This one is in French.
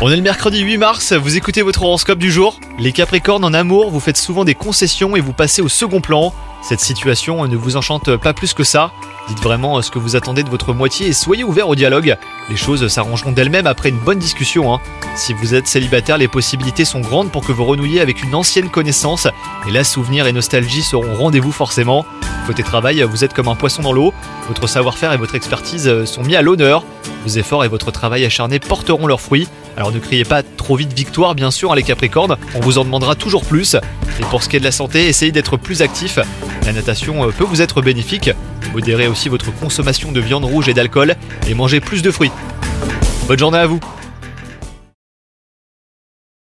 On est le mercredi 8 mars, vous écoutez votre horoscope du jour? Les Capricornes en amour, vous faites souvent des concessions et vous passez au second plan. Cette situation ne vous enchante pas plus que ça. Dites vraiment ce que vous attendez de votre moitié et soyez ouvert au dialogue. Les choses s'arrangeront d'elles-mêmes après une bonne discussion. hein. Si vous êtes célibataire, les possibilités sont grandes pour que vous renouiez avec une ancienne connaissance. Et là, souvenirs et nostalgie seront rendez-vous forcément. Côté travail, vous êtes comme un poisson dans l'eau. Votre savoir-faire et votre expertise sont mis à l'honneur. Vos efforts et votre travail acharné porteront leurs fruits. Alors ne criez pas trop vite victoire, bien sûr, hein, les Capricornes. On vous en demandera toujours plus. Et pour ce qui est de la santé, essayez d'être plus actif. La natation euh, peut vous être bénéfique. Modérez aussi votre consommation de viande rouge et d'alcool et mangez plus de fruits. Bonne journée à vous